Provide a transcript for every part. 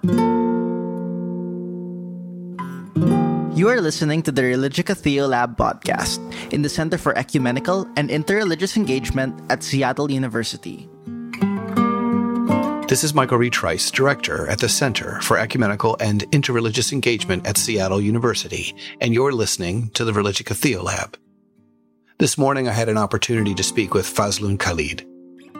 You are listening to the Religica Theolab podcast in the Center for Ecumenical and Interreligious Engagement at Seattle University. This is Michael Reid Trice, Director at the Center for Ecumenical and Interreligious Engagement at Seattle University, and you're listening to the Religica Theolab. This morning I had an opportunity to speak with Fazlun Khalid,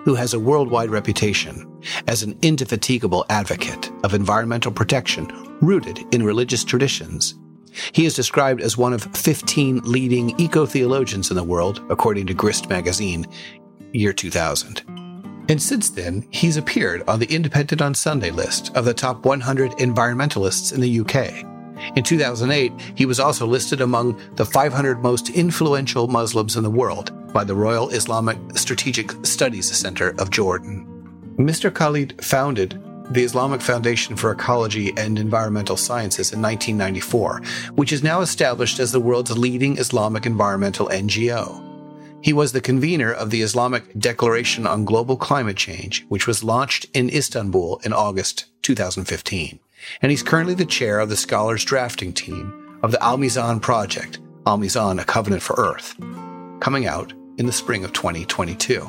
who has a worldwide reputation as an indefatigable advocate of environmental protection rooted in religious traditions he is described as one of 15 leading eco theologians in the world, according to Grist magazine, year 2000. And since then, he's appeared on the Independent on Sunday list of the top 100 environmentalists in the UK. In 2008, he was also listed among the 500 most influential Muslims in the world by the Royal Islamic Strategic Studies Center of Jordan. Mr. Khalid founded the Islamic Foundation for Ecology and Environmental Sciences in 1994, which is now established as the world's leading Islamic environmental NGO. He was the convener of the Islamic Declaration on Global Climate Change, which was launched in Istanbul in August 2015. And he's currently the chair of the scholars drafting team of the Al Mizan Project, Al Mizan, A Covenant for Earth, coming out in the spring of 2022.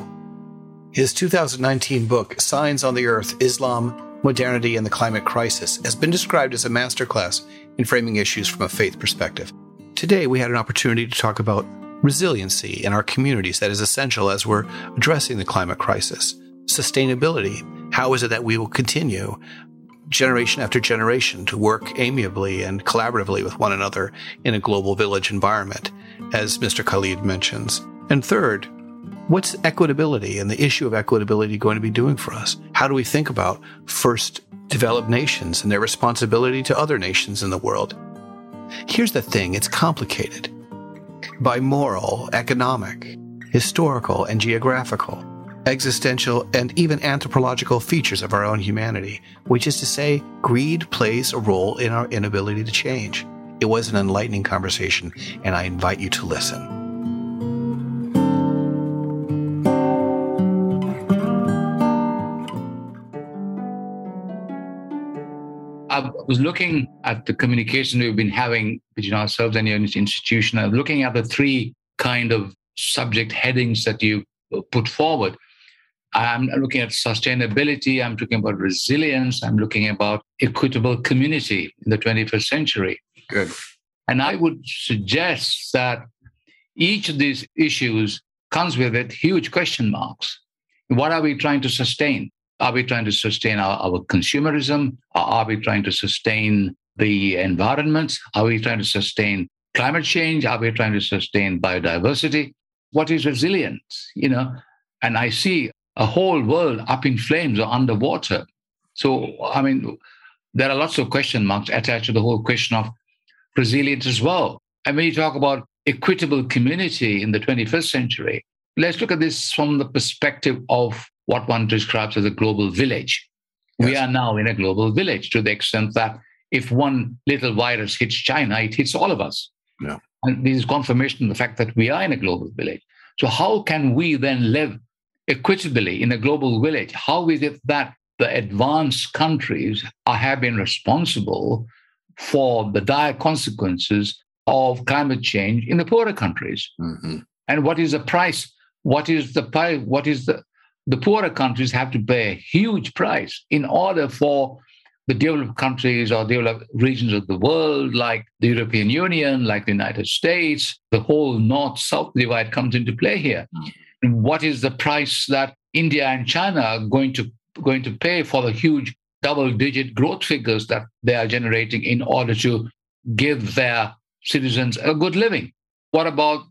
His 2019 book, Signs on the Earth Islam, Modernity and the Climate Crisis has been described as a masterclass in framing issues from a faith perspective. Today, we had an opportunity to talk about resiliency in our communities that is essential as we're addressing the climate crisis. Sustainability. How is it that we will continue generation after generation to work amiably and collaboratively with one another in a global village environment, as Mr. Khalid mentions? And third, What's equitability and the issue of equitability going to be doing for us? How do we think about first developed nations and their responsibility to other nations in the world? Here's the thing it's complicated by moral, economic, historical, and geographical, existential, and even anthropological features of our own humanity, which is to say, greed plays a role in our inability to change. It was an enlightening conversation, and I invite you to listen. I was looking at the communication we've been having between ourselves and your institution. I'm looking at the three kind of subject headings that you put forward. I'm looking at sustainability. I'm talking about resilience. I'm looking about equitable community in the 21st century. Good. And I would suggest that each of these issues comes with it huge question marks. What are we trying to sustain? Are we trying to sustain our, our consumerism? Are we trying to sustain the environment? Are we trying to sustain climate change? Are we trying to sustain biodiversity? What is resilience? You know, and I see a whole world up in flames or underwater. So, I mean, there are lots of question marks attached to the whole question of resilience as well. And when you talk about equitable community in the 21st century, let's look at this from the perspective of what one describes as a global village. Yes. We are now in a global village to the extent that if one little virus hits China, it hits all of us. Yeah. And this is confirmation of the fact that we are in a global village. So, how can we then live equitably in a global village? How is it that the advanced countries are, have been responsible for the dire consequences of climate change in the poorer countries? Mm-hmm. And what is the price? What is the price? What is the the poorer countries have to pay a huge price in order for the developed countries or developed regions of the world, like the European Union, like the United States, the whole North South divide comes into play here. Mm. What is the price that India and China are going to, going to pay for the huge double digit growth figures that they are generating in order to give their citizens a good living? What about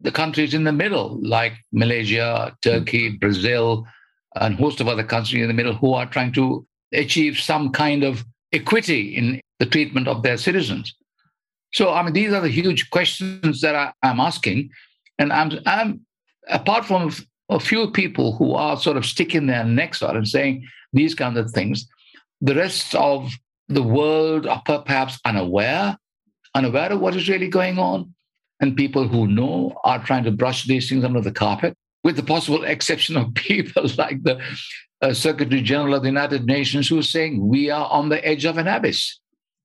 the countries in the middle, like Malaysia, Turkey, Brazil, and host of other countries in the middle who are trying to achieve some kind of equity in the treatment of their citizens. So, I mean, these are the huge questions that I, am asking. And I'm, I'm, apart from a few people who are sort of sticking their necks out and saying these kinds of things, the rest of the world are perhaps unaware, unaware of what is really going on and people who know are trying to brush these things under the carpet, with the possible exception of people like the a Secretary General of the United Nations who's saying we are on the edge of an abyss.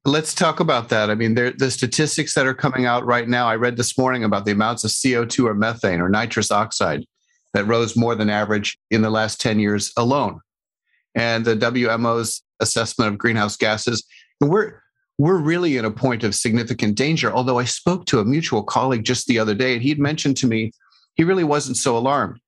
Let's talk about that. I mean, the statistics that are coming out right now. I read this morning about the amounts of CO2 or methane or nitrous oxide that rose more than average in the last 10 years alone. And the WMO's assessment of greenhouse gases, we're we're really in a point of significant danger. Although I spoke to a mutual colleague just the other day, and he'd mentioned to me he really wasn't so alarmed.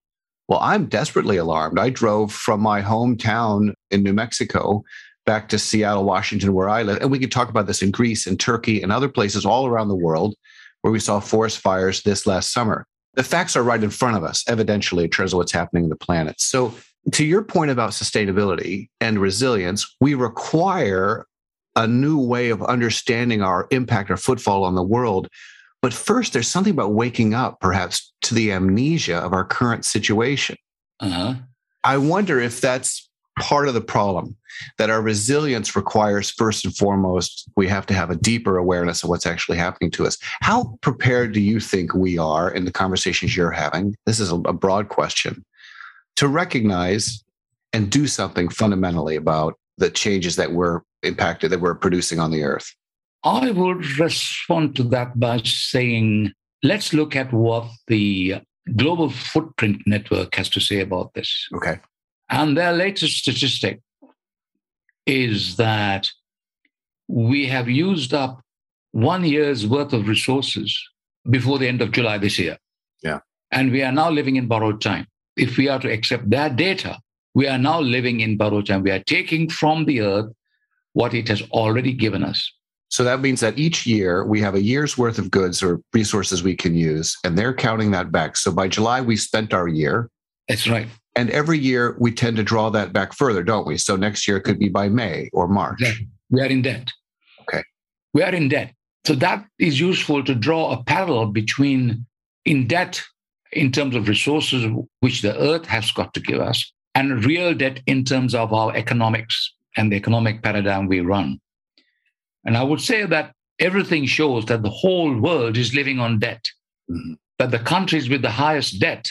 Well, I'm desperately alarmed. I drove from my hometown in New Mexico back to Seattle, Washington, where I live. And we could talk about this in Greece and Turkey and other places all around the world where we saw forest fires this last summer. The facts are right in front of us, evidentially, in terms of what's happening in the planet. So, to your point about sustainability and resilience, we require a new way of understanding our impact, our footfall on the world. But first, there's something about waking up, perhaps, to the amnesia of our current situation. Uh-huh. I wonder if that's part of the problem that our resilience requires first and foremost we have to have a deeper awareness of what's actually happening to us. How prepared do you think we are in the conversations you're having? This is a, broad question. To recognize and do something fundamentally about the changes that we're impacted that we're producing on the earth. I would respond to that by saying let's look at what the global footprint network has to say about this. Okay and their latest statistic is that we have used up one year's worth of resources before the end of July this year. Yeah. And we are now living in borrowed time. If we are to accept that data, we are now living in borrowed time. We are taking from the earth what it has already given us. So that means that each year we have a year's worth of goods or resources we can use, and they're counting that back. So by July, we spent our year. That's right. And every year we tend to draw that back further, don't we? So next year it could be by May or March. We are in debt. Okay. We are in debt. So that is useful to draw a parallel between in debt in terms of resources which the earth has got to give us and real debt in terms of our economics and the economic paradigm we run. And I would say that everything shows that the whole world is living on debt, mm-hmm. that the countries with the highest debt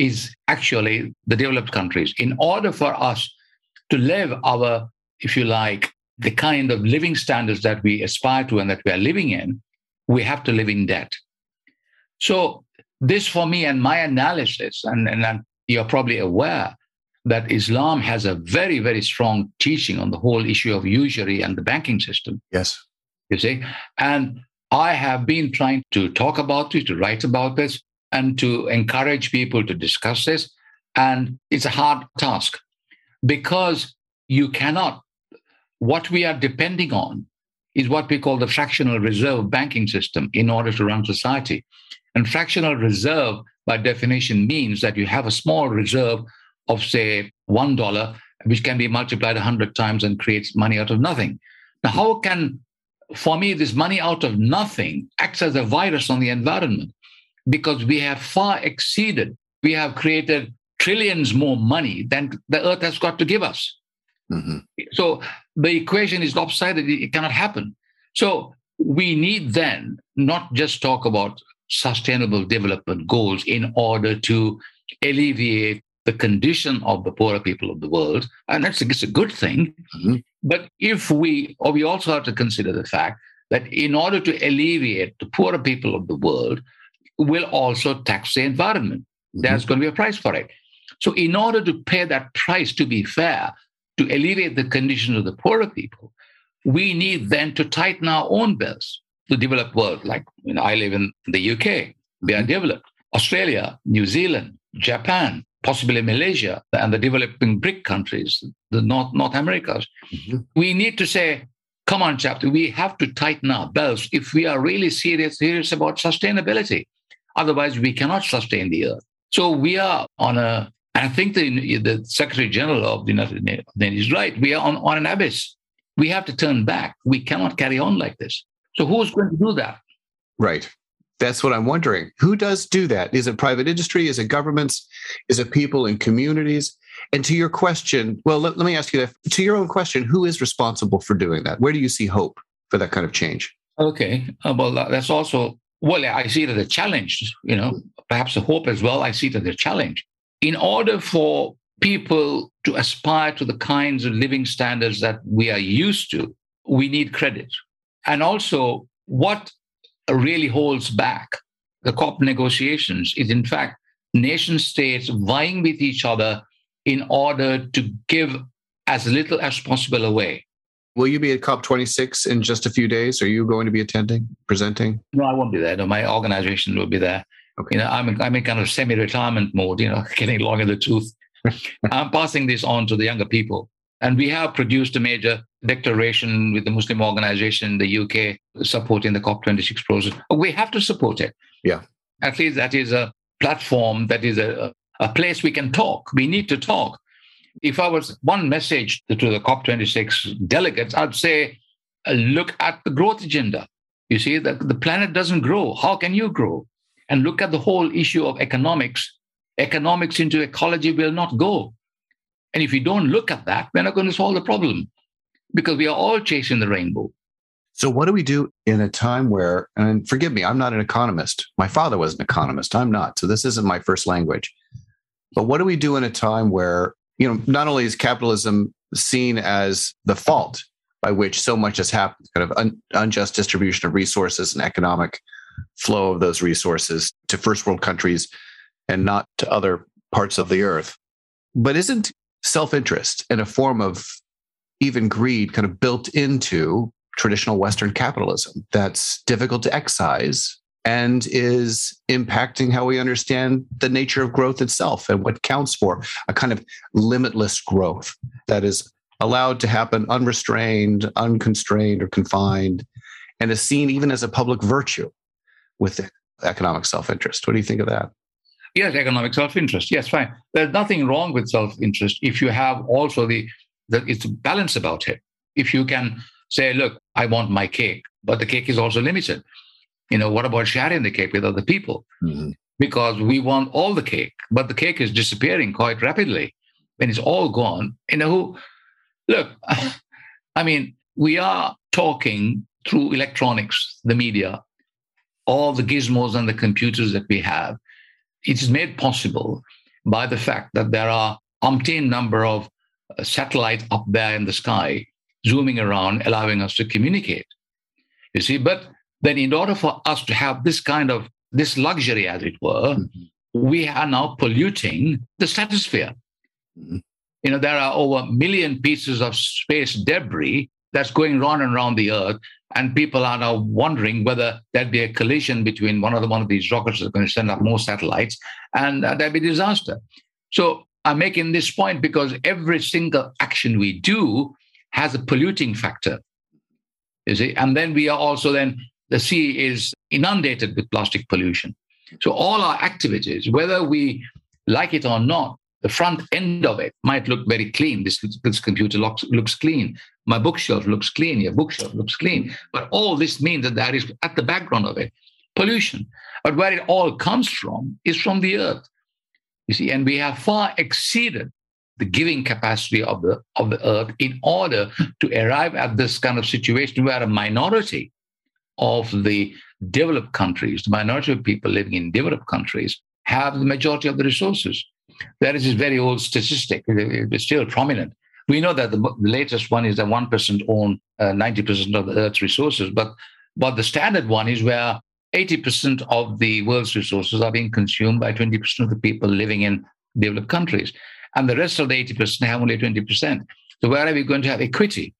is actually the developed countries. In order for us to live our, if you like, the kind of living standards that we aspire to and that we are living in, we have to live in debt. So, this for me and my analysis, and, and you're probably aware that Islam has a very, very strong teaching on the whole issue of usury and the banking system. Yes. You see? And I have been trying to talk about this, to write about this, and to encourage people to discuss this. And it's a hard task because you cannot, what we are depending on is what we call the fractional reserve banking system in order to run society. And fractional reserve, by definition, means that you have a small reserve of, say, $1, which can be multiplied 100 times and creates money out of nothing. Now, how can, for me, this money out of nothing acts as a virus on the environment? Because we have far exceeded, we have created trillions more money than the earth has got to give us. Mm-hmm. So the equation is lopsided, it cannot happen. So we need then not just talk about sustainable development goals in order to alleviate the condition of the poorer people of the world, and that's it's a good thing. Mm-hmm. But if we, or we also have to consider the fact that in order to alleviate the poorer people of the world, will also tax the environment. Mm-hmm. There's going to be a price for it. So, in order to pay that price to be fair, to alleviate the conditions of the poorer people, we need then to tighten our own belts. The developed world, like you know, I live in the UK, we are mm-hmm. developed. Australia, New Zealand, Japan, possibly Malaysia, and the developing BRIC countries, the North North Americas. Mm-hmm. We need to say, come on, chapter, we have to tighten our belts if we are really serious, serious about sustainability. Otherwise, we cannot sustain the earth. So we are on a, I think the, the Secretary General of the United Nations is right. We are on, on an abyss. We have to turn back. We cannot carry on like this. So who's going to do that? Right. That's what I'm wondering. Who does do that? Is it private industry? Is it governments? Is it people in communities? And to your question, well, let, let me ask you that. To your own question, who is responsible for doing that? Where do you see hope for that kind of change? Okay. Uh, well, that's also well, I see it as a challenge, you know, perhaps a hope as well. I see it as a challenge. In order for people to aspire to the kinds of living standards that we are used to, we need credit. And also, what really holds back the COP negotiations is, in fact, nation states vying with each other in order to give as little as possible away. Will you be at COP26 in just a few days? Are you going to be attending, presenting? No, I won't be there. No, my organization will be there. Okay. You know, I'm in, I'm in kind of semi-retirement mode. You know, getting long in the tooth. I'm passing this on to the younger people, and we have produced a major declaration with the Muslim organization in the UK supporting the COP26 process. We have to support it. Yeah, at least that is a platform. That is a a place we can talk. We need to talk. If I was one message to the COP26 delegates, I'd say, uh, look at the growth agenda. You see that the planet doesn't grow. How can you grow? and look at the whole issue of economics, economics into ecology will not go. And if we don't look at that, we're not going to solve the problem because we are all chasing the rainbow. So, what do we do in a time where, and forgive me, I'm not an economist. My father was an economist. I'm not. So, this isn't my first language. But what do we do in a time where, you know, not only is capitalism seen as the fault by which so much has happened, kind of un- unjust distribution of resources and economic flow of those resources to first world countries and not to other parts of the earth. But isn't self interest and a form of even greed kind of built into traditional Western capitalism that's difficult to excise and is impacting how we understand the nature of growth itself and what counts for a kind of limitless growth that is allowed to happen unrestrained, unconstrained, or confined, and is seen even as a public virtue with economic self interest. What do you think of that? Yes, economic self interest. Yes, fine. There's nothing wrong with self interest if you have also the, the it's balance about it. If you can say, look, I want my cake, but the cake is also limited. You know, what about sharing the cake with other people? Mm-hmm. Because we want all the cake, but the cake is disappearing quite rapidly. When it's all gone, you know, look, I mean, we are talking through electronics, the media, all the gizmos and the computers that we have, it is made possible by the fact that there are umpteen number of uh, satellites up there in the sky zooming around, allowing us to communicate. You see, but then in order for us to have this kind of this luxury, as it were, mm-hmm. we are now polluting the stratosphere. Mm-hmm. You know, there are over a million pieces of space debris that's going round and round the earth and people are now wondering whether there'd be a collision between one of the, one of these rockets that's going to send up more satellites, and uh, there'd be a disaster. So I'm making this point because every single action we do has a polluting factor. You see, and then we are also then the sea is inundated with plastic pollution. So all our activities, whether we like it or not, the front end of it might look very clean. This, this computer looks, looks clean. My bookshelf looks clean. Your bookshelf looks clean. But all this means that there is at the background of it pollution. But where it all comes from is from the earth. You see, and we have far exceeded the giving capacity of the of the earth in order to arrive at this kind of situation where a minority of the developed countries, the minority of people living in developed countries, have the majority of the resources. There is this very old statistic, it's still prominent. We know that the, the latest one is that 1% own uh, 90% of the Earth's resources, but, but the standard one is where 80% of the world's resources are being consumed by 20% of the people living in developed countries. And the rest of the 80% have only 20%. So where are we going to have equity?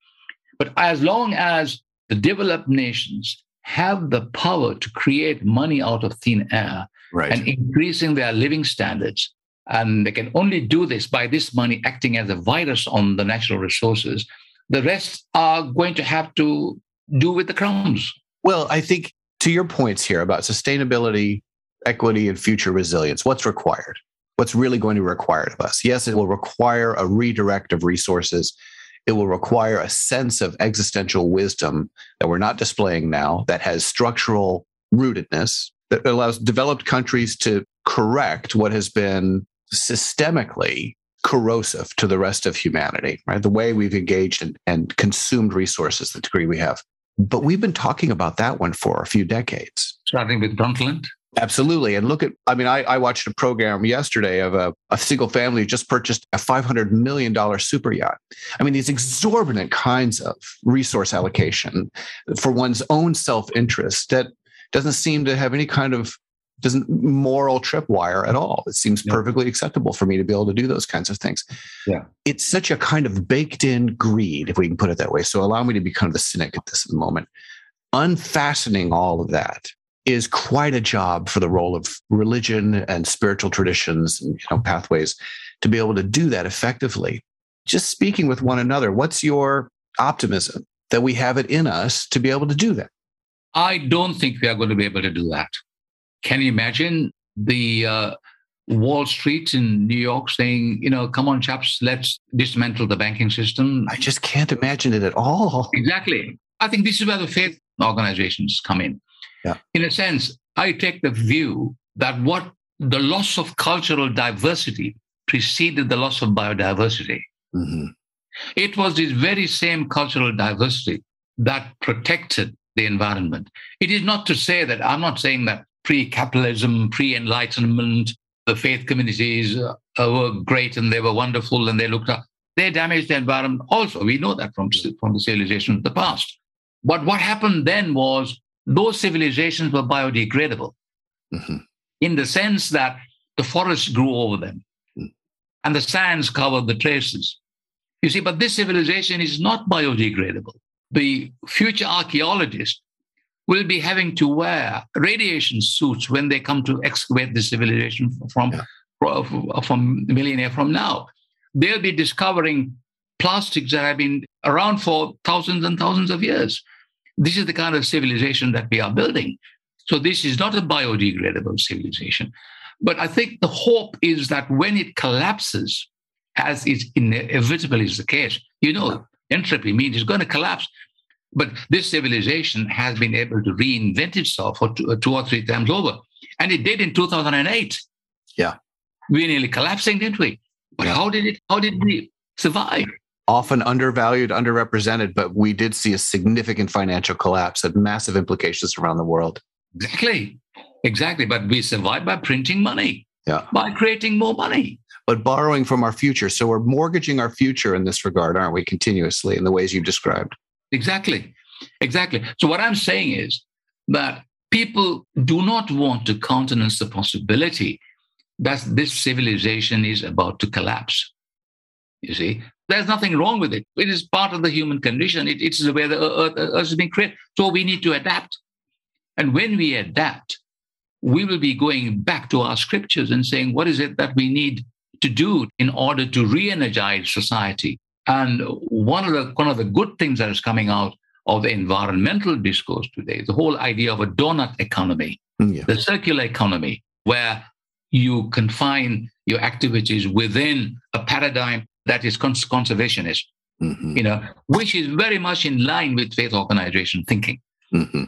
But as long as the developed nations have the power to create money out of thin air right. and increasing their living standards, and they can only do this by this money acting as a virus on the natural resources. The rest are going to have to do with the crumbs. Well, I think to your points here about sustainability, equity, and future resilience, what's required? What's really going to be required of us? Yes, it will require a redirect of resources. It will require a sense of existential wisdom that we're not displaying now, that has structural rootedness, that allows developed countries to correct what has been systemically corrosive to the rest of humanity, right? The way we've engaged and, and consumed resources, the degree we have. But we've been talking about that one for a few decades. Starting with Brundtland? Absolutely. And look at, I mean, I, I watched a program yesterday of a, a single family who just purchased a $500 million super yacht. I mean, these exorbitant kinds of resource allocation for one's own self interest that doesn't seem to have any kind of doesn't moral tripwire at all. It seems yeah. perfectly acceptable for me to be able to do those kinds of things. Yeah. It's such a kind of baked in greed, if we can put it that way. So allow me to be kind of the cynic at this moment. Unfastening all of that is quite a job for the role of religion and spiritual traditions and you know, pathways to be able to do that effectively. Just speaking with one another, what's your optimism that we have it in us to be able to do that? I don't think we are going to be able to do that. Can you imagine the uh, Wall Street in New York saying, you know, come on, chaps, let's dismantle the banking system? I just can't imagine it at all. Exactly. I think this is where the faith organizations come in. Yeah. In a sense, I take the view that what the loss of cultural diversity preceded the loss of biodiversity. Mm-hmm. It was this very same cultural diversity that protected the environment. It is not to say that I'm not saying that pre capitalism, pre enlightenment, the faith communities uh, were great and they were wonderful and they looked up. They damaged the environment also. We know that from, from the civilization of the past. But what happened then was those civilizations were biodegradable mm-hmm. in the sense that the forests grew over them mm-hmm. and the sands covered the traces. You see, but this civilization is not biodegradable. The future archaeologists will be having to wear radiation suits when they come to excavate the civilization from, yeah. from millennia from now. They'll be discovering plastics that have been around for thousands and thousands of years. This is the kind of civilization that we are building. So this is not a biodegradable civilization. But I think the hope is that when it collapses, as is inevitably is the case, you know, entropy means it's going to collapse. But this civilization has been able to reinvent itself for two, two or three times over. And it did in 2008. Yeah. We nearly collapsing, didn't we? But yeah. how did it, how did we survive? Often undervalued, underrepresented, but we did see a significant financial collapse that massive implications around the world. Exactly. Exactly. But we survived by printing money. Yeah. By creating more money. But borrowing from our future. So we're mortgaging our future in this regard, aren't we, continuously in the ways you've described? Exactly. Exactly. So what I'm saying is that people do not want to countenance the possibility that this civilization is about to collapse. You see, there's nothing wrong with it. It is part of the human condition. It, it's the way the earth, earth has been created. So we need to adapt. And when we adapt, we will be going back to our scriptures and saying, what is it that we need to do in order to re-energize society? And one of the one of the good things that is coming out of the environmental discourse today, the whole idea of a donut economy, mm, yeah. the circular economy, where you confine your activities within a paradigm that is cons- conservationist, mm-hmm. you know, which is very much in line with faith organization thinking. Mm-hmm.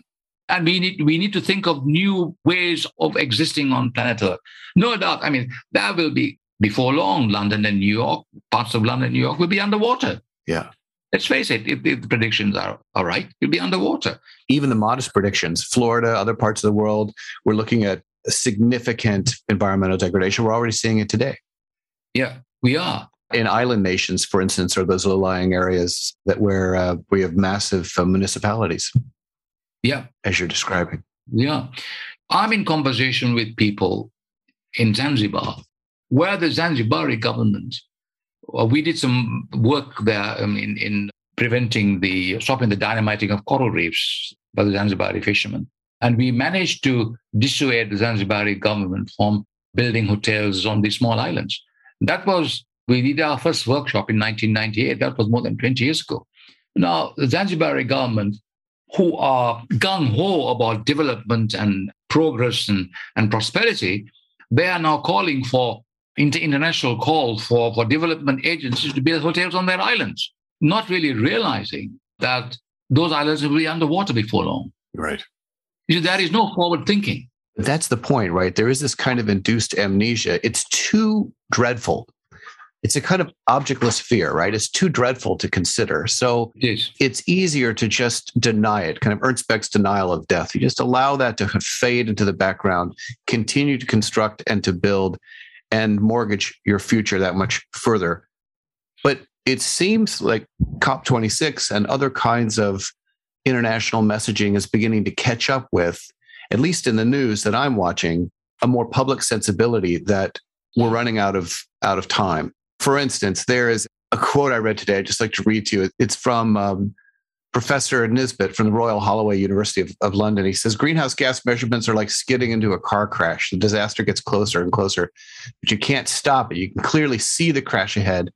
And we need we need to think of new ways of existing on planet Earth. No doubt. I mean, there will be before long, London and New York, parts of London, and New York will be underwater. Yeah. Let's face it, if, if the predictions are, are right, it'll be underwater. Even the modest predictions, Florida, other parts of the world, we're looking at significant environmental degradation. We're already seeing it today. Yeah, we are in island nations, for instance, or those low-lying areas that where uh, we have massive uh, municipalities. Yeah, as you're describing. Yeah, I'm in conversation with people in Zanzibar, where the Zanzibari government. Well, we did some work there um, in, in preventing the stopping the dynamiting of coral reefs by the Zanzibari fishermen, and we managed to dissuade the Zanzibari government from building hotels on these small islands. That was we did our first workshop in 1998. That was more than 20 years ago. Now, the Zanzibari government, who are gung ho about development and progress and, and prosperity, they are now calling for inter- international call for, for development agencies to build hotels on their islands, not really realizing that those islands will be underwater before long. Right. You See, there is no forward thinking. That's the point, right? There is this kind of induced amnesia. It's too dreadful it's a kind of objectless fear, right? It's too dreadful to consider. So Yes. it's easier to just deny it, kind of Ernest Becker's denial of death. You just allow that to fade into the background, continue to construct and to build and mortgage your future that much further. But it seems like COP26 and other kinds of international messaging is beginning to catch up with, at least in the news that I'm watching, a more public sensibility that we're running out of out of time. For instance, there is a quote I read today. I'd just like to read to you. It's from um, Professor Nisbet from the Royal Holloway University of, of, London. He says greenhouse gas measurements are like skidding into a car crash. The disaster gets closer and closer, but you can't stop it. You can clearly see the crash ahead,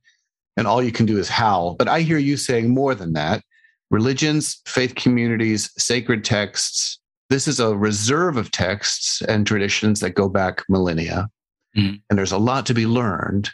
and all you can do is howl. But I hear you saying more than that. Religions, faith communities, sacred texts. This is a reserve of texts and traditions that go back millennia. Mm. And there's a lot to be learned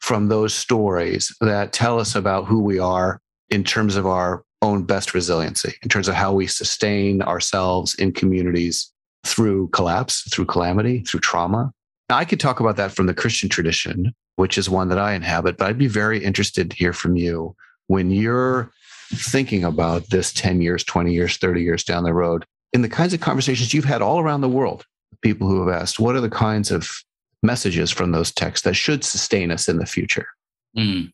from those stories that tell us about who we are in terms of our own best resiliency, in terms of how we sustain ourselves in communities through collapse, through calamity, through trauma. Now, I could talk about that from the Christian tradition, which is one that I inhabit, but I'd be very interested to hear from you when you're thinking about this 10 years, 20 years, 30 years down the road, in the kinds of conversations you've had all around the world, people who have asked, what are the kinds of messages from those texts that should sustain us in the future? Mm.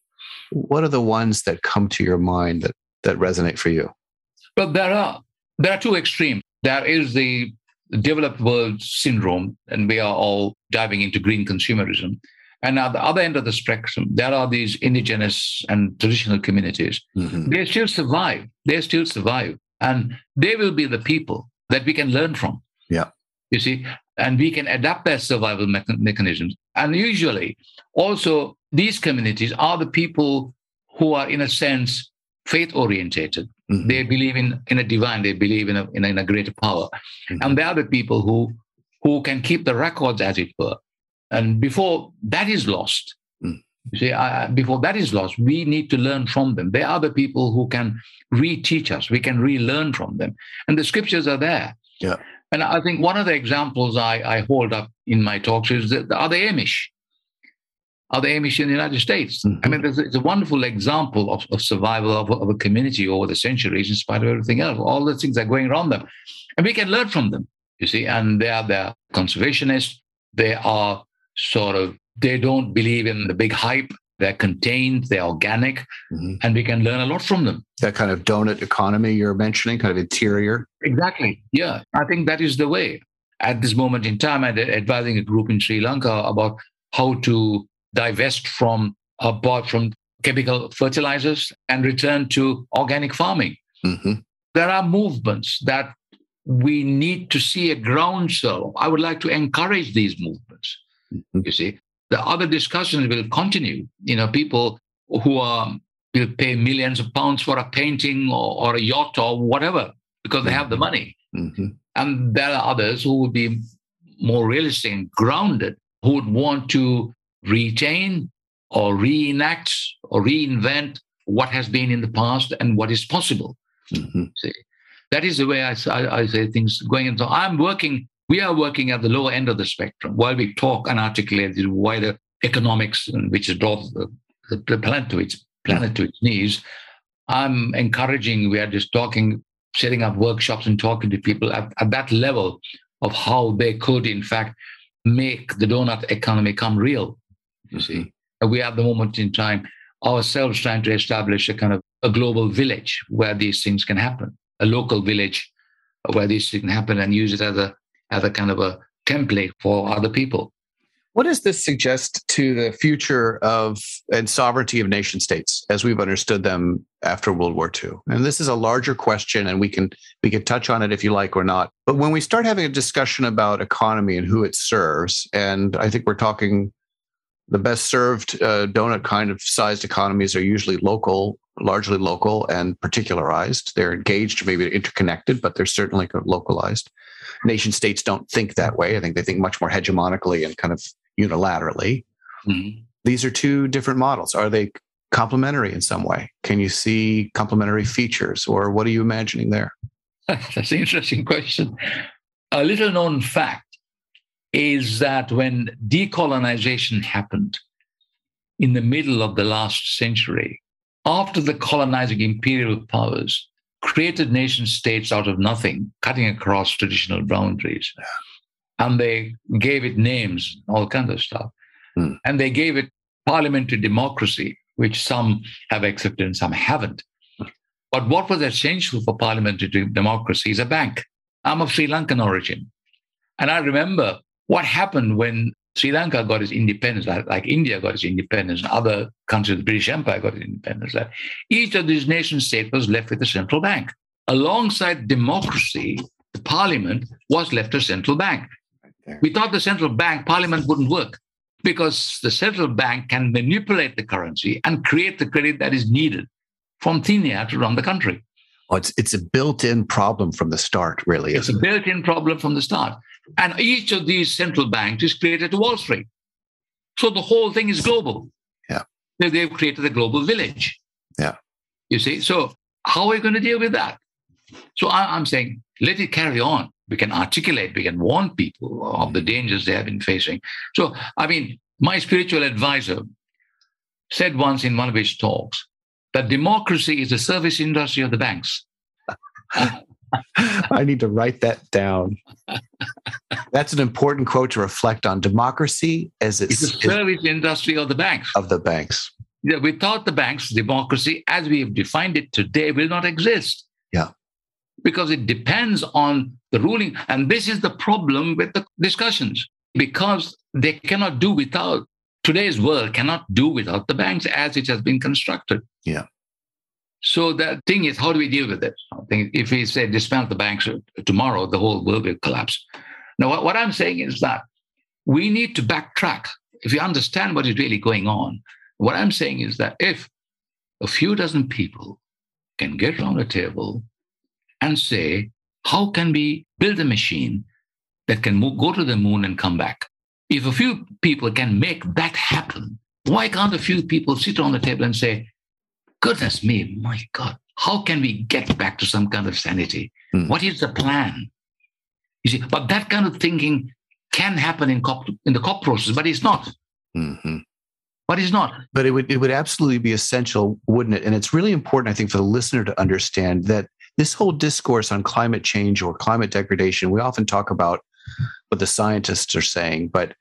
What are the ones that come to your mind that, that resonate for you? Well, there are there are two extremes. There is the developed world syndrome, and we are all diving into green consumerism. And at the other end of the spectrum, there are these indigenous and traditional communities. Mm-hmm. They still survive. They still survive. And they will be the people that we can learn from. Yeah. You see, and we can adapt their survival mechanisms. And usually, also, these communities are the people who are, in a sense, faith orientated. Mm-hmm. They believe in, in a divine, they believe in a, in a, in a greater power. Mm-hmm. And they are the people who, who can keep the records, as it were. And before that is lost, mm. you see, uh, before that is lost, we need to learn from them. They are the people who can reteach us. We can relearn from them. And the scriptures are there. Yeah. And I think one of the examples I, I hold up in my talks is that are the Amish. Are the Amish in the United States? Mm-hmm. I mean, it's a wonderful example of, of survival of, of, a community over the centuries, in spite of everything else. All the things are going around them. And we can learn from them, you see. And they are the conservationists. They are sort of, they don't believe in the big hype. They're contained, they're organic, mm-hmm. and we can learn a lot from them. That kind of donut economy you're mentioning, kind of interior. Exactly. Yeah. I think that is the way. At this moment in time, I'm advising a group in Sri Lanka about how to divest from apart from chemical fertilizers and return to organic farming. Mm-hmm. There are movements that we need to see a groundswell. I would like to encourage these movements. Mm-hmm. You see, the other discussions will continue. You know, people who are will pay millions of pounds for a painting or, or a yacht or whatever because they have the money. Mm-hmm. And there are others who would be more realistic and grounded, who would want to retain or reenact or reinvent what has been in the past and what is possible. Mm-hmm. See, that is the way I, I, I say things going. And so I'm working we are working at the lower end of the spectrum while we talk and articulate the wider economics, which brought the, the planet to its planet to its knees. I'm encouraging, we are just talking, setting up workshops and talking to people at, at that level of how they could, in fact, make the donut economy come real. You see, and we at the moment in time ourselves trying to establish a kind of a global village where these things can happen, a local village where these things can happen, and use it as a as a kind of a template for other people. What does this suggest to the future of and sovereignty of nation states as we've understood them after World War II? And this is a larger question, and we can we can touch on it if you like or not. But when we start having a discussion about economy and who it serves, and I think we're talking the best served uh, donut kind of sized economies are usually local, largely local and particularized. They're engaged, maybe interconnected, but they're certainly localized nation states don't think that way. I think they think much more hegemonically and kind of unilaterally. Mm-hmm. These are two different models. Are they complementary in some way? Can you see complementary features, or what are you imagining there? That's an interesting question. A little known fact is that when decolonization happened, in the middle of the last century, after the colonizing imperial powers created nation states out of nothing, cutting across traditional boundaries. And they gave it names, all kinds of stuff. Hmm. And they gave it parliamentary democracy, which some have accepted and some haven't. But what was essential for parliamentary democracy is a bank. I'm of Sri Lankan origin. And I remember what happened when Sri Lanka got its independence, like, like India got its independence, and other countries, the British Empire got its independence. Like each of these nation states was left with a central bank. Alongside democracy, the parliament was left a central bank. Right Without the central bank, parliament wouldn't work because the central bank can manipulate the currency and create the credit that is needed from thin air to run the country. Oh, it's it's a built-in problem from the start, really. It's a built-in problem from the start. And each of these central banks is created to Wall Street. So the whole thing is global. Yeah. They've created a global village. Yeah. You see? So how are we going to deal with that? So I'm saying, let it carry on. We can articulate, we can warn people of the dangers they have been facing. So, I mean, my spiritual advisor said once in one of his talks that democracy is the service industry of the banks. I need to write that down. That's an important quote to reflect on democracy as it's, it's the service industry of the banks. Of the banks. Yeah, without the banks, democracy as we have defined it today will not exist. Yeah. Because it depends on the ruling. And this is the problem with the discussions because they cannot do without today's world cannot do without the banks as it has been constructed. Yeah. So the thing is, how do we deal with it? I think if we say dismantle the banks tomorrow, the whole world will collapse. Now, what, what I'm saying is that we need to backtrack. If you understand what is really going on, what I'm saying is that if a few dozen people can get around a table and say, how can we build a machine that can move, go to the moon and come back? If a few people can make that happen, why can't a few people sit on the table and say, goodness me, my God, how can we get back to some kind of sanity? Mm. What is the plan? You see, but that kind of thinking can happen in COP in the COP process, but it's not. Mm-hmm. But it's not. But it would it would absolutely be essential, wouldn't it? And it's really important, I think, for the listener to understand that this whole discourse on climate change or climate degradation, we often talk about what the scientists are saying, but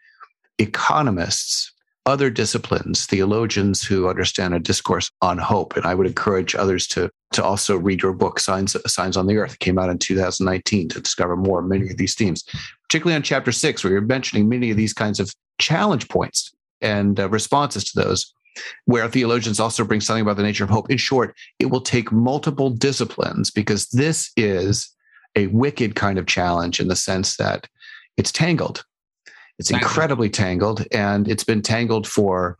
economists other disciplines, theologians who understand a discourse on hope. And I would encourage others to, to also read your book, Signs, Signs on the Earth. It came out in 2019 to discover more many of these themes, particularly on chapter six, where you're mentioning many of these kinds of challenge points and uh, responses to those, where theologians also bring something about the nature of hope. In short, it will take multiple disciplines because this is a wicked kind of challenge in the sense that it's tangled it's incredibly tangled, and it's been tangled for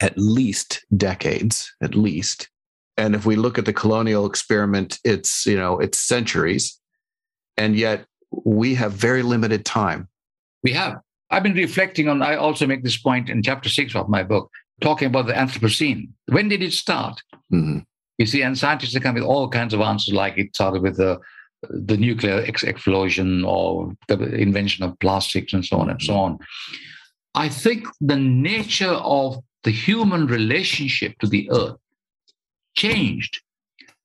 at least decades, at least. And if we look at the colonial experiment, it's you know it's centuries, and yet we have very limited time. We have. I've been reflecting on. I also make this point in chapter six of my book, talking about the Anthropocene. When did it start? Mm-hmm. You see, and scientists come with all kinds of answers, like it started with the the nuclear explosion or the invention of plastics and so on and so on. I think the nature of the human relationship to the earth changed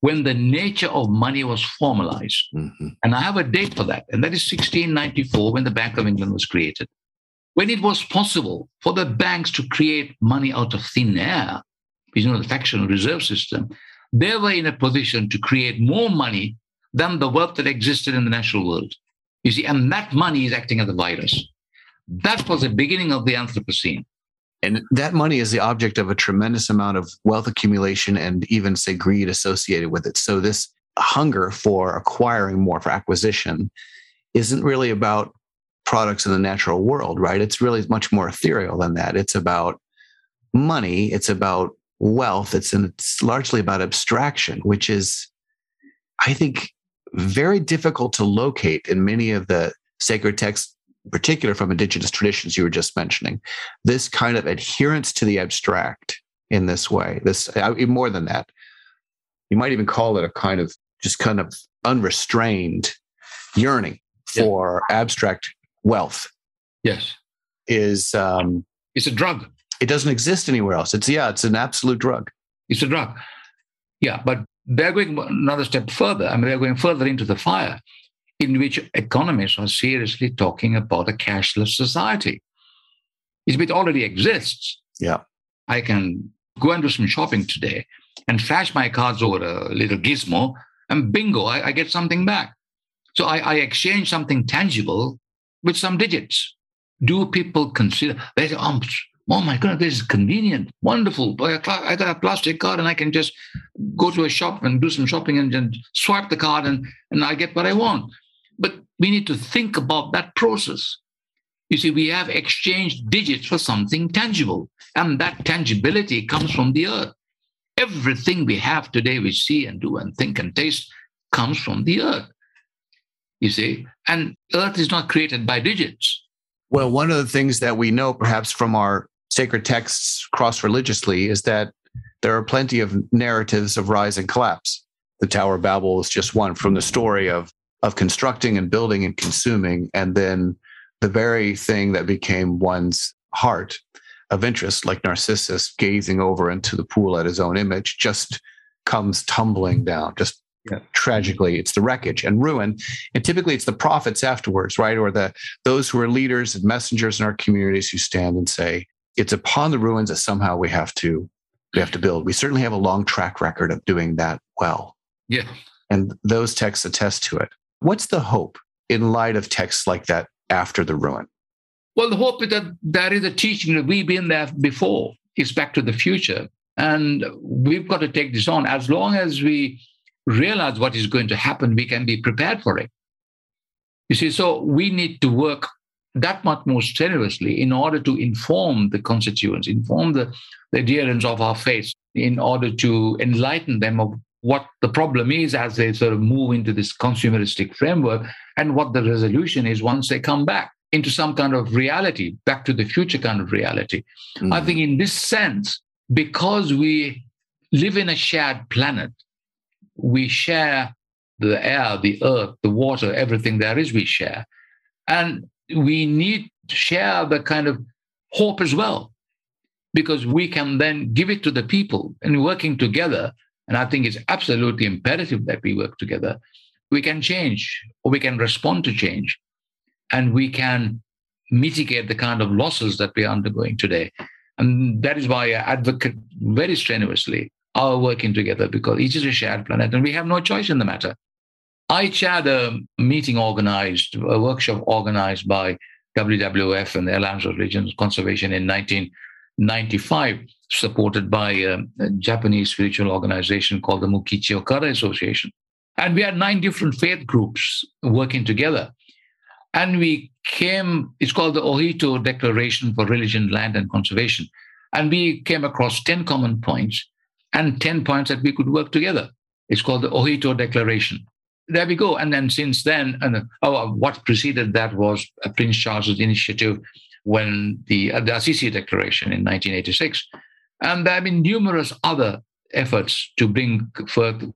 when the nature of money was formalized. Mm-hmm. And I have a date for that, and that is 1694 when the Bank of England was created. When it was possible for the banks to create money out of thin air, you know, the fractional reserve system, they were in a position to create more money than the wealth that existed in the natural world. You see, and that money is acting as a virus. That was the beginning of the Anthropocene. And that money is the object of a tremendous amount of wealth accumulation and even, say, greed associated with it. So, this hunger for acquiring more, for acquisition, isn't really about products in the natural world, right? It's really much more ethereal than that. It's about money, it's about wealth, it's, and it's largely about abstraction, which is, I think, very difficult to locate in many of the sacred texts, particular from indigenous traditions you were just mentioning. This kind of adherence to the abstract in this way, this more than that, you might even call it a kind of just kind of unrestrained yearning for yeah. abstract wealth. Yes, is um, it's a drug. It doesn't exist anywhere else. It's yeah, it's an absolute drug. It's a drug. Yeah, but they're going another step further. I mean, they're going further into the fire, in which economists are seriously talking about a cashless society. It already exists. Yeah. I can go and do some shopping today and flash my cards over a little gizmo, and bingo, I, I get something back. So I, I, exchange something tangible with some digits. Do people consider they say, oh, oh my goodness, this is convenient, wonderful. I got a plastic card and I can just go to a shop and do some shopping and, and swipe the card and, and I get what I want. But we need to think about that process. You see, we have exchanged digits for something tangible, and that tangibility comes from the earth. Everything we have today, we see and do and think and taste, comes from the earth. You see, and earth is not created by digits. Well, one of the things that we know, perhaps from our sacred texts cross religiously, is that there are plenty of narratives of rise and collapse. The Tower of Babel is just one from the story of of constructing and building and consuming, and then the very thing that became one's heart of interest, like Narcissus gazing over into the pool at his own image, just comes tumbling down, just yeah. tragically it's the wreckage and ruin and typically it's the prophets afterwards right or the those who are leaders and messengers in our communities who stand and say it's upon the ruins that somehow we have to we have to build we certainly have a long track record of doing that well yeah and those texts attest to it what's the hope in light of texts like that after the ruin? Well, the hope is that there is a teaching that we've been there before. It's back to the future. And we've got to take this on. As long as we realize what is going to happen, we can be prepared for it. You see, so we need to work that much more strenuously in order to inform the constituents, inform the, the adherents of our faith, in order to enlighten them of what the problem is as they sort of move into this consumeristic framework and what the resolution is once they come back into some kind of reality, back to the future kind of reality. Mm-hmm. I think in this sense, because we live in a shared planet, we share the air, the earth, the water, everything there is, we share. And we need to share the kind of hope as well, because we can then give it to the people and working together and I think it's absolutely imperative that we work together. We can change or we can respond to change and we can mitigate the kind of losses that we are undergoing today. And that is why I advocate very strenuously our working together because each is a shared planet and we have no choice in the matter. I chaired a meeting organized, a workshop organized by WWF and the Alliance of Religions Conservation in 1995 supported by a, a Japanese spiritual organization called the Mokichi Okada Association. And we had nine different faith groups working together. And we came, it's called the Ohito Declaration for Religion, Land, and Conservation. And we came across 10 common points and 10 points that we could work together. It's called the Ohito Declaration. There we go. And then since then, and oh, what preceded that was Prince Charles's initiative when the, uh, the Assisi Declaration in 1986. And there have been numerous other efforts to bring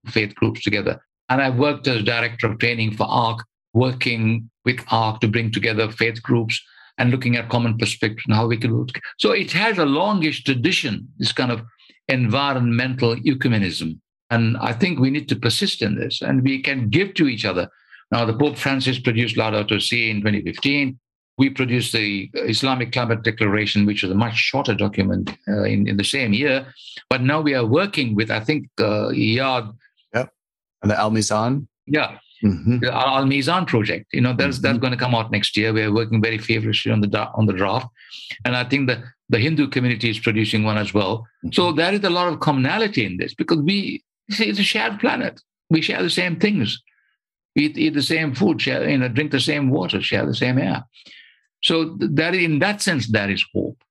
faith groups together. And I've worked as director of training for ARC, working with ARC to bring together faith groups and looking at common perspective and how we can work. So it has a longish tradition, this kind of environmental ecumenism. And I think we need to persist in this and we can give to each other. Now, the Pope Francis produced Laudato Si in 2015 we produced the Islamic Climate Declaration, which was a much shorter document uh, in, in the same year. But now we are working with, I think, uh, Iyad. Yep. And the Al Mizan. Yeah. Mm-hmm. The Al Mizan project. You know, that's, mm-hmm. that's going to come out next year. We are working very feverishly on the, on the draft. And I think that the Hindu community is producing one as well. Mm-hmm. So there is a lot of commonality in this because we, see, it's a shared planet. We share the same things. We eat, eat the same food, share, you know, drink the same water, share the same air. So that in that sense, there is hope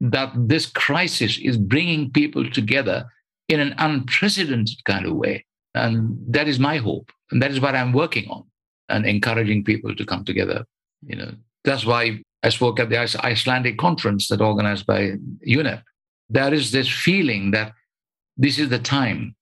that this crisis is bringing people together in an unprecedented kind of way. And that is my hope. And that is what I'm working on and encouraging people to come together. You know, that's why I spoke at the Icelandic conference that organized by UNEP. There is this feeling that this is the time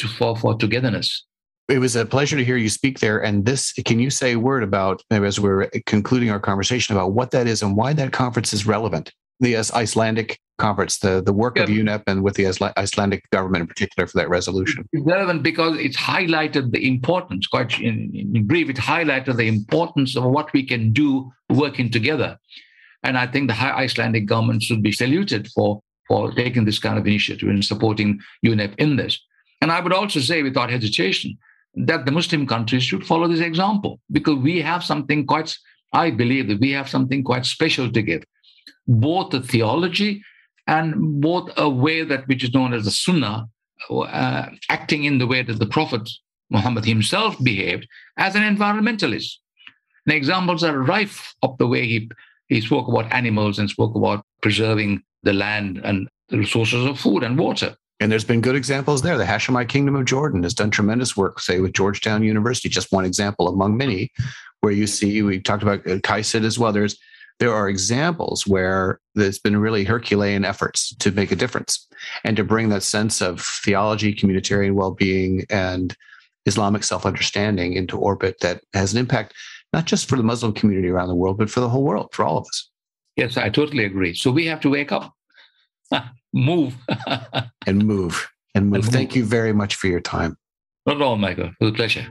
to fall for togetherness it was a pleasure to hear you speak there. And this, can you say a word about, maybe as we're concluding our conversation, about what that is and why that conference is relevant? The Icelandic conference, the, the work yeah. of UNEP and with the Icelandic government in particular for that resolution? It's relevant because it's highlighted the importance, quite in, in brief, it highlighted the importance of what we can do working together. And I think the high Icelandic government should be saluted for, for taking this kind of initiative and supporting UNEP in this. And I would also say, without hesitation, that the Muslim countries should follow this example because we have something quite, I believe that we have something quite special to give, both the theology and both a way that which is known as the Sunnah, uh, acting in the way that the Prophet Muhammad himself behaved as an environmentalist. And examples are rife of the way he, he spoke about animals and spoke about preserving the land and the resources of food and water. And there's been good examples there. The Hashemite Kingdom of Jordan has done tremendous work, say, with Georgetown University, just one example among many, where you see, we talked about uh, KAICIID as well. There's there are examples where there's been really Herculean efforts to make a difference and to bring that sense of theology, communitarian well-being, and Islamic self-understanding into orbit that has an impact not just for the Muslim community around the world, but for the whole world, for all of us. Yes, I totally agree. So we have to wake up. move and move and move. And Thank move. you very much for your time. Not at all, Michael. It was a pleasure.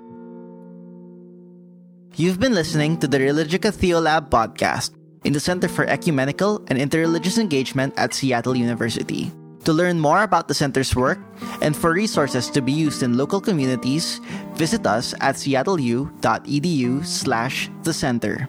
You've been listening to the Religica Theolab podcast in the Center for Ecumenical and Interreligious Engagement at Seattle University. To learn more about the center's work and for resources to be used in local communities, visit us at seattleu.edu slash the center.